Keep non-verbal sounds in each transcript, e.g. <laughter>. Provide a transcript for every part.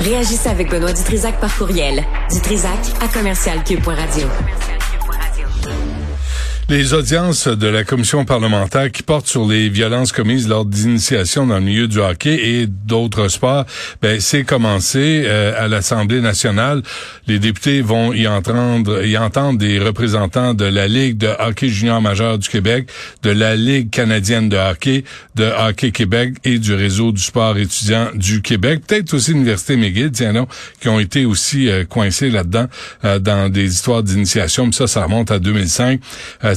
Réagissez avec Benoît Dutrisac par courriel. Dutrisac à commercialcube.radio. Les audiences de la commission parlementaire qui portent sur les violences commises lors d'initiation dans le milieu du hockey et d'autres sports, ben c'est commencé euh, à l'Assemblée nationale. Les députés vont y entendre, y entendre des représentants de la Ligue de hockey junior majeur du Québec, de la Ligue canadienne de hockey, de Hockey Québec et du réseau du sport étudiant du Québec, peut-être aussi l'université McGill, tiens non, qui ont été aussi euh, coincés là-dedans euh, dans des histoires d'initiation. Ça, ça remonte à 2005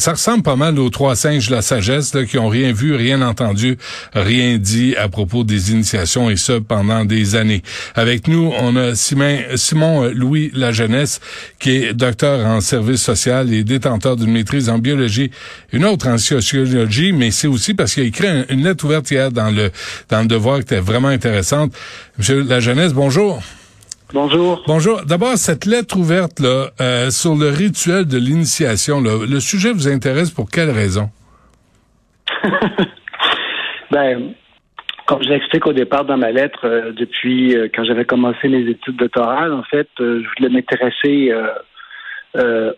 ça ressemble pas mal aux trois singes de la sagesse là, qui ont rien vu, rien entendu, rien dit à propos des initiations et ce pendant des années. Avec nous, on a Simon, Simon Louis Lajeunesse qui est docteur en service social et détenteur d'une maîtrise en biologie, une autre en sociologie, mais c'est aussi parce qu'il a écrit une lettre ouverte hier dans le dans le devoir qui était vraiment intéressante. Monsieur Lajeunesse, bonjour. Bonjour. Bonjour. D'abord, cette lettre ouverte là euh, sur le rituel de l'initiation, le sujet vous intéresse pour quelle raison? <laughs> Ben, comme je l'explique au départ dans ma lettre, euh, depuis euh, quand j'avais commencé mes études doctorales, en fait, je voulais m'intéresser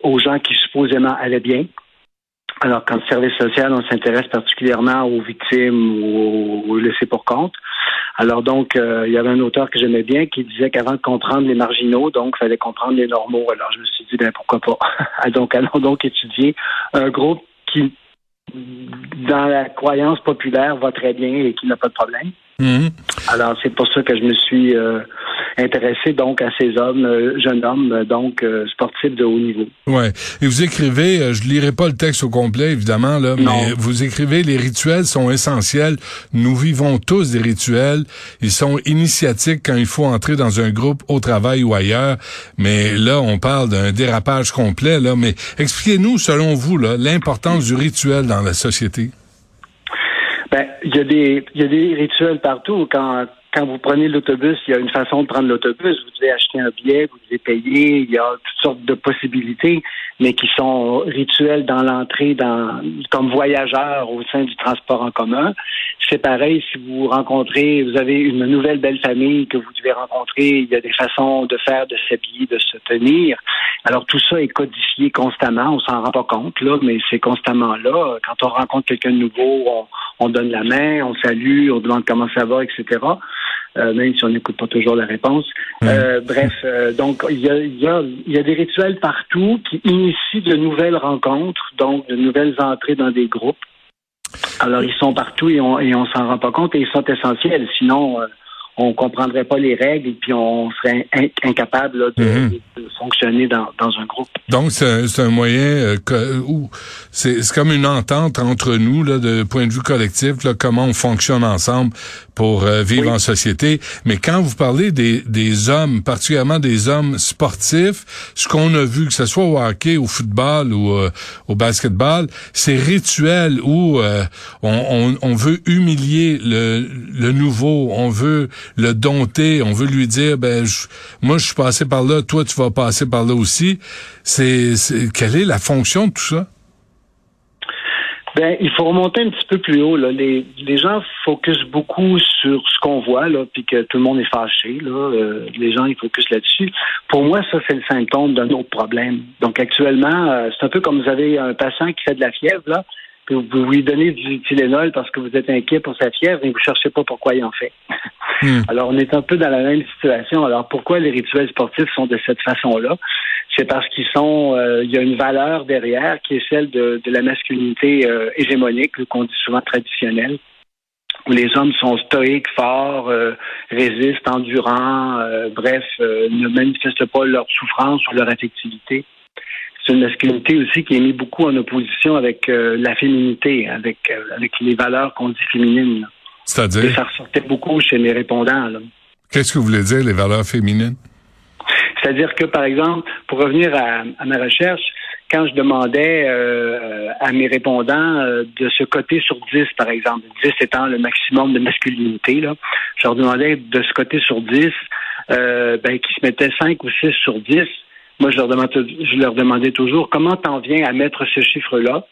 aux gens qui supposément allaient bien. Alors, quand le service social, on s'intéresse particulièrement aux victimes ou aux laissés pour compte. Alors donc, euh, il y avait un auteur que j'aimais bien qui disait qu'avant de comprendre les marginaux, donc, fallait comprendre les normaux. Alors je me suis dit, ben pourquoi pas? <laughs> donc, allons donc étudier un groupe qui, dans la croyance populaire, va très bien et qui n'a pas de problème. Mhm. Alors c'est pour ça que je me suis euh, intéressé donc à ces hommes, euh, jeunes hommes, euh, donc euh, sportifs de haut niveau. Ouais. Et vous écrivez, je lirai pas le texte au complet évidemment là, mais vous écrivez les rituels sont essentiels. Nous vivons tous des rituels. Ils sont initiatiques quand il faut entrer dans un groupe au travail ou ailleurs. Mais là, on parle d'un dérapage complet là. Mais expliquez-nous, selon vous, là, l'importance du rituel dans la société. Ben, il y a des il y a des rituels partout quand quand vous prenez l'autobus, il y a une façon de prendre l'autobus. Vous devez acheter un billet, vous devez payer. Il y a toutes sortes de possibilités, mais qui sont rituelles dans l'entrée, dans comme voyageur au sein du transport en commun. C'est pareil si vous rencontrez, vous avez une nouvelle belle famille que vous devez rencontrer. Il y a des façons de faire, de s'habiller, de se tenir. Alors tout ça est codifié constamment. On s'en rend pas compte là, mais c'est constamment là. Quand on rencontre quelqu'un de nouveau, on, on donne la main, on salue, on demande comment ça va, etc. Euh, même si on n'écoute pas toujours la réponse. Euh, bref, euh, donc il y a, y, a, y a des rituels partout qui initient de nouvelles rencontres, donc de nouvelles entrées dans des groupes. Alors ils sont partout et on et on s'en rend pas compte et ils sont essentiels. Sinon, on comprendrait pas les règles et puis on serait incapable mhm. de, fonctionner dans, dans, un groupe. Donc c'est un moyen euh, où c'est comme une entente entre nous là, de point de vue collectif, là, comment on fonctionne ensemble pour euh, vivre en société. Mais quand vous parlez des, des hommes, particulièrement des hommes sportifs, ce qu'on a vu, que ce soit au hockey, au football ou euh, au basketball, c'est rituel où on, on, on, veut humilier le, le nouveau, on veut le dompter, on veut lui dire, ben, moi, je suis passé par là, toi, tu vas passer par là aussi. C'est, quelle est la fonction de tout ça? Ben, il faut remonter un petit peu plus haut. Là. Les, les gens focusent beaucoup sur ce qu'on voit, là, puis que tout le monde est fâché. Là. Euh, les gens, ils focusent là-dessus. Pour moi, ça, c'est le symptôme d'un autre problème. Donc, actuellement, euh, c'est un peu comme vous avez un patient qui fait de la fièvre, là que vous lui donnez du Tylenol parce que vous êtes inquiet pour sa fièvre et vous cherchez pas pourquoi il en fait. Hmm. <laughs> Alors, on est un peu dans la même situation. Alors, pourquoi les rituels sportifs sont de cette façon-là? C'est parce qu'ils sont, euh, il y a une valeur derrière qui est celle de, la masculinité euh, hégémonique, qu'on dit souvent traditionnelle, où les hommes sont stoïques, forts, euh, résistent, endurants, bref, ne manifestent pas leur souffrance ou leur affectivité c'est une masculinité aussi qui est mise beaucoup en opposition avec euh, la féminité, avec, euh, avec les valeurs qu'on dit féminines. C'est-à-dire? ça ressortait beaucoup chez mes répondants. Qu'est-ce que vous voulez dire, les valeurs féminines? C'est-à-dire que, par exemple, pour revenir à, ma recherche, quand je demandais euh, à mes répondants de se coter sur 10, par exemple, 10 étant le maximum de masculinité, là, je leur demandais de se coter sur 10, ben, qu'ils se mettaient 5 ou 6 sur 10, moi, je leur, demandais, je leur demandais toujours comment t'en viens à mettre ce chiffre-là?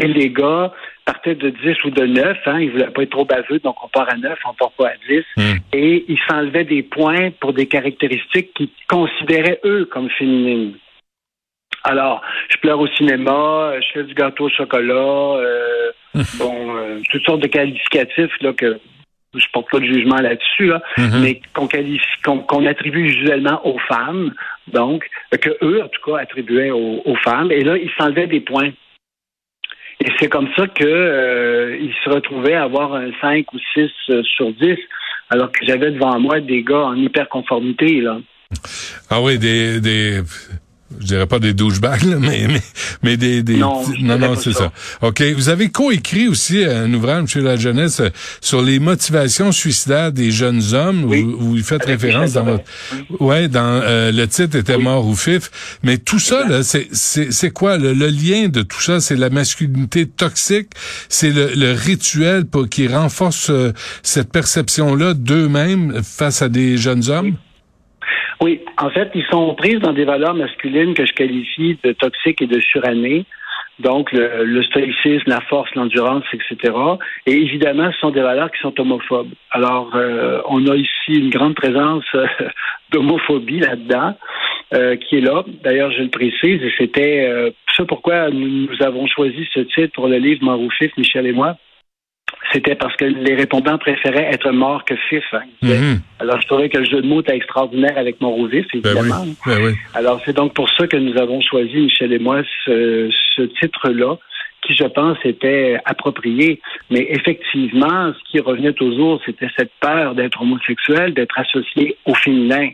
Et les gars partaient de 10 ou de 9, hein, ils voulaient pas être trop baveux, donc on part à 9, on part pas à 10. Hmm. Et ils s'enlevaient des points pour des caractéristiques qu'ils considéraient, eux, comme féminines. Alors, je pleure au cinéma, je fais du gâteau au chocolat, euh, <laughs> bon, euh, toutes sortes de qualificatifs là, que je porte pas de jugement là-dessus, là, Mhm. mais qu'on qualifie, qu'on qu'on attribue usuellement aux femmes, donc, que eux, en tout cas, attribuaient aux, femmes. Et là, ils s'enlevaient des points. Et c'est comme ça que euh, se retrouvaient à avoir un 5 ou 6 euh, sur 10, alors que j'avais devant moi des gars en hyperconformité, là. Ah oui, des, des, je dirais pas des douchebags, là, mais, mais, mais des, des, Non, non, c'est ça. ça. OK. Vous avez coécrit aussi un ouvrage, Monsieur La Jeunesse, euh, sur les motivations suicidaires des jeunes hommes. Oui. Vous, vous faites Avec référence dans votre, ouais, dans, euh, le titre était Oui. Mort ou Fif. Mais tout ça, là, c'est, c'est, c'est quoi, le, le lien de tout ça? C'est la masculinité toxique? C'est le, le rituel pour, qui renforce euh, cette perception-là d'eux-mêmes face à des jeunes hommes? Oui, en fait, ils sont pris dans des valeurs masculines que je qualifie de toxiques et de surannées. Donc, le, stoïcisme, la force, l'endurance, etc. Et évidemment, ce sont des valeurs qui sont homophobes. Alors, euh, on a ici une grande présence euh, <laughs> d'homophobie là-dedans, euh, qui est là. D'ailleurs, je le précise, et c'était ça pourquoi nous, avons choisi ce titre pour le livre Mort ou Fif, Michel et moi. C'était parce que les répondants préféraient être morts que fif. hein. Mhm. Alors, je trouvais que le jeu de mots était extraordinaire avec mon vif, Ben oui, évidemment. ben oui. Alors, c'est donc pour ça que nous avons choisi, Michel et moi, ce, ce titre-là, qui, je pense, était approprié. Mais effectivement, ce qui revenait toujours, c'était cette peur d'être homosexuel, d'être associé au féminin.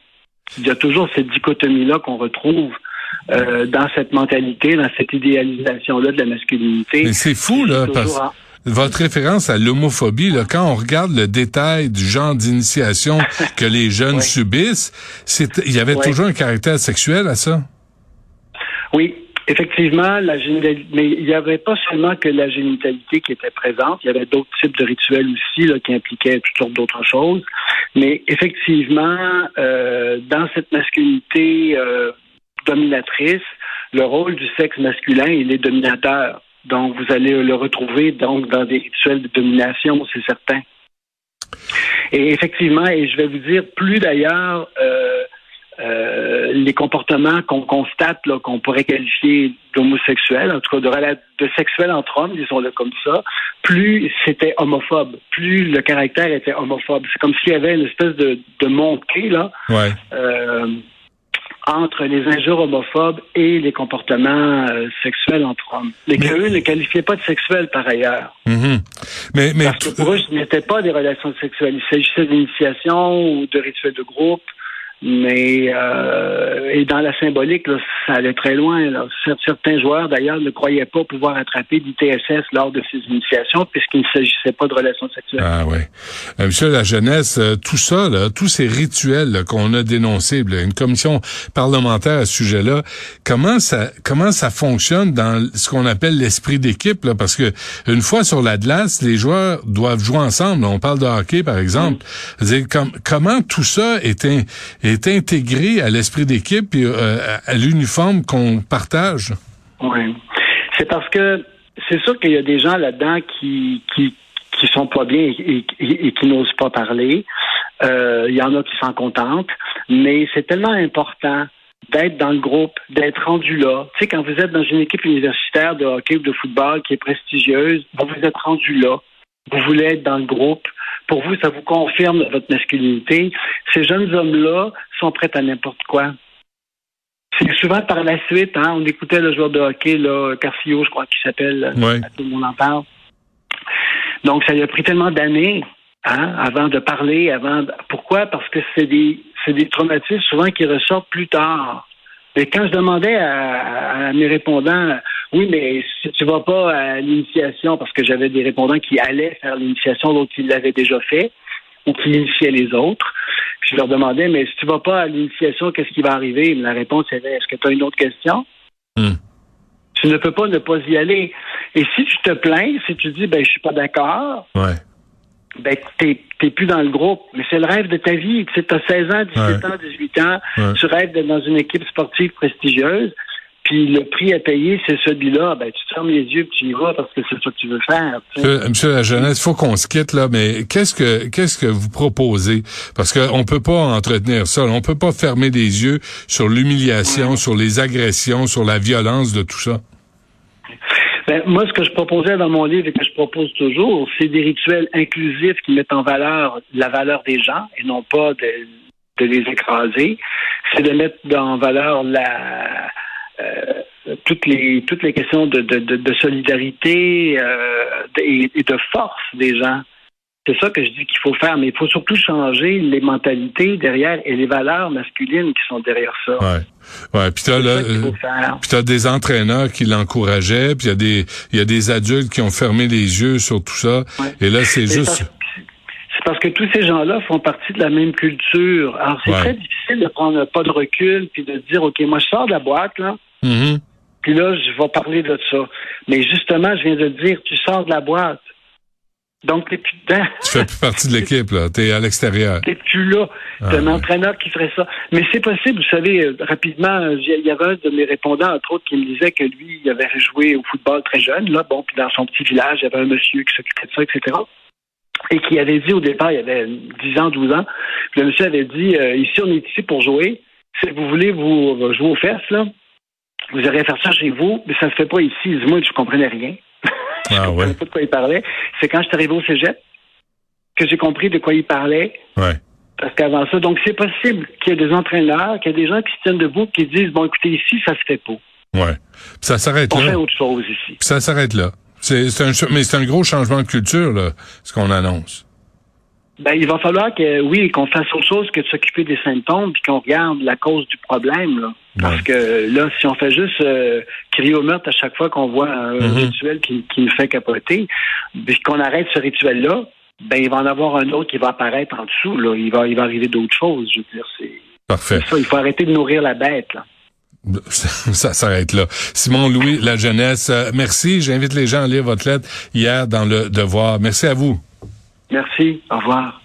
Il y a toujours cette dichotomie-là qu'on retrouve euh, dans cette mentalité, dans cette idéalisation-là de la masculinité. Mais c'est fou, là, Toujours parce en- votre référence à l'homophobie, là, quand on regarde le détail du genre d'initiation <laughs> que les jeunes subissent, c'est, il y avait toujours un caractère sexuel à ça? Oui, effectivement, la génitalité, mais il n'y avait pas seulement que la génitalité qui était présente, il y avait d'autres types de rituels aussi là, qui impliquaient toutes sortes d'autres choses. Mais effectivement, euh, dans cette masculinité euh, dominatrice, le rôle du sexe masculin, il est dominateur. Donc, vous allez le retrouver donc dans des rituels de domination, c'est certain. Et effectivement, et je vais vous dire, plus d'ailleurs euh, euh, les comportements qu'on constate, qu'on pourrait qualifier d'homosexuels, en tout cas de, de sexuels entre hommes, disons-le comme ça, plus c'était homophobe, plus le caractère était homophobe. C'est comme s'il y avait une espèce de, de montée là, Ouais. euh, entre les injures homophobes et les comportements euh, sexuels entre hommes. Mais Mais- ne qualifiaient pas de sexuels par ailleurs. Mhm. Mais, mais Parce que pour eux, ce n'était pas des relations sexuelles. Il s'agissait d'initiation ou de rituels de groupe. Mais euh, et dans la symbolique, là, ça allait très loin. Là. Cer- Certains joueurs, d'ailleurs, ne croyaient pas pouvoir attraper l'ITSS lors de ces initiations puisqu'il ne s'agissait pas de relations sexuelles. Ah ouais. Euh, Monsieur la jeunesse, euh, tout ça, là, tous ces rituels qu'on a dénoncés, là, une commission parlementaire à ce sujet-là, comment ça comment ça fonctionne dans ce qu'on appelle l'esprit d'équipe, là, parce que une fois sur la glace, les joueurs doivent jouer ensemble. On parle de hockey, par exemple. Com- comment tout ça est, in- est intégré à l'esprit d'équipe? Et euh, à, l'uniforme qu'on partage? Oui. C'est parce que c'est sûr qu'il y a des gens là-dedans qui, qui, qui sont pas bien et, qui n'osent pas parler. Euh, Il y en a qui s'en contentent, mais c'est tellement important d'être dans le groupe, d'être rendu là. Tu sais, quand vous êtes dans une équipe universitaire de hockey ou de football qui est prestigieuse, vous vous êtes rendu là. Vous voulez être dans le groupe. Pour vous, ça vous confirme votre masculinité. Ces jeunes hommes-là sont prêts à n'importe quoi. C'est souvent par la suite, hein, on écoutait le joueur de hockey, là, Carcio, je crois qu'il s'appelle, Ouais. tout le monde en parle. Donc, ça lui a pris tellement d'années hein, avant de parler, avant. de- Pourquoi? Parce que c'est des, c'est des traumatismes souvent qui ressortent plus tard. Et quand je demandais à, à mes répondants, oui, mais si tu vas pas à l'initiation, parce que j'avais des répondants qui allaient faire l'initiation, d'autres qui l'avaient déjà fait, ou qui initiaient les autres, puis je leur demandais, mais si tu vas pas à l'initiation, qu'est-ce qui va arriver? La réponse était, est-ce que tu as une autre question? Hmm. Tu ne peux pas ne pas y aller. Et si tu te plains, si tu dis, ben, je suis pas d'accord, Ouais. ben, t'es, t'es plus dans le groupe. Mais c'est le rêve de ta vie. Tu sais, as 16 ans, 17 Ouais. ans, 18 ans, Ouais. tu rêves d'être dans une équipe sportive prestigieuse. Puis le prix à payer, c'est celui-là. Ben, tu fermes les yeux, puis tu y vas parce que c'est ça que tu veux faire. Monsieur, la jeunesse, faut qu'on se quitte là, mais qu'est-ce que qu'est-ce que vous proposez? Parce qu'on peut pas entretenir ça. On peut pas fermer les yeux sur l'humiliation, sur les agressions, sur la violence de tout ça. Ben, moi, ce que je proposais dans mon livre et que je propose toujours, c'est des rituels inclusifs qui mettent en valeur la valeur des gens et non pas de, de les écraser. C'est de mettre en valeur la euh, toutes les toutes les questions de, de, de, solidarité euh, et, de force des gens. C'est ça que je dis qu'il faut faire, mais il faut surtout changer les mentalités derrière et les valeurs masculines qui sont derrière ça. Ouais, ouais. Puis t'as euh, des entraîneurs qui l'encourageaient, puis il y a des il y a des adultes qui ont fermé les yeux sur tout ça. Et là, c'est juste. C'est parce que tous ces gens-là font partie de la même culture. Alors c'est très difficile de prendre pas de recul puis de dire ok, moi je sors de la boîte là. Mm-hmm. Puis là, je vais parler de ça. Mais justement, je viens de dire, tu sors de la boîte. Donc, t'es plus dedans. Tu fais plus partie de l'équipe, là. T'es à l'extérieur. T'es plus là. Ah, un entraîneur qui ferait ça. Mais c'est possible, vous savez, euh, rapidement, il y avait un de mes répondants, entre autres, qui me disait que lui, il avait joué au football très jeune, là. Bon, puis dans son petit village, il y avait un monsieur qui s'occupait de ça, etc. Et qui avait dit au départ, il y avait 10 ans, 12 ans, le monsieur avait dit, euh, ici, on est ici pour jouer. Si vous voulez vous jouer aux fesses, là, vous aurez faire ça chez vous, mais ça ne se fait pas ici. Moi, je ne comprenais rien. <laughs> je ne comprenais pas de quoi il parlait. C'est quand je suis arrivé au cégep que j'ai compris de quoi il parlait. Ouais. Parce qu'avant ça, donc c'est possible qu'il y ait des entraîneurs, qu'il y ait des gens qui se tiennent debout, qui disent bon, écoutez, ici, ça se fait pas. Ouais. ça s'arrête là. On fait autre chose ici. ça s'arrête là. C'est un, mais c'est un gros changement de culture, là, ce qu'on annonce. Ben, il va falloir que, oui, qu'on fasse autre chose que de s'occuper des symptômes puis qu'on regarde la cause du problème, là. Parce que là, si on fait juste euh, crier au meurtre à chaque fois qu'on voit un mm-hmm. rituel qui, qui, nous fait capoter, puis qu'on arrête ce rituel-là, ben il va en avoir un autre qui va apparaître en dessous. Là. Il va, il va arriver d'autres choses. Je veux dire, c'est. Parfait. Ça, il faut arrêter de nourrir la bête. Là. <laughs> Ça s'arrête là. Simon Louis, la jeunesse, euh, merci. J'invite les gens à lire votre lettre hier dans le Devoir. Merci à vous. Merci. Au revoir.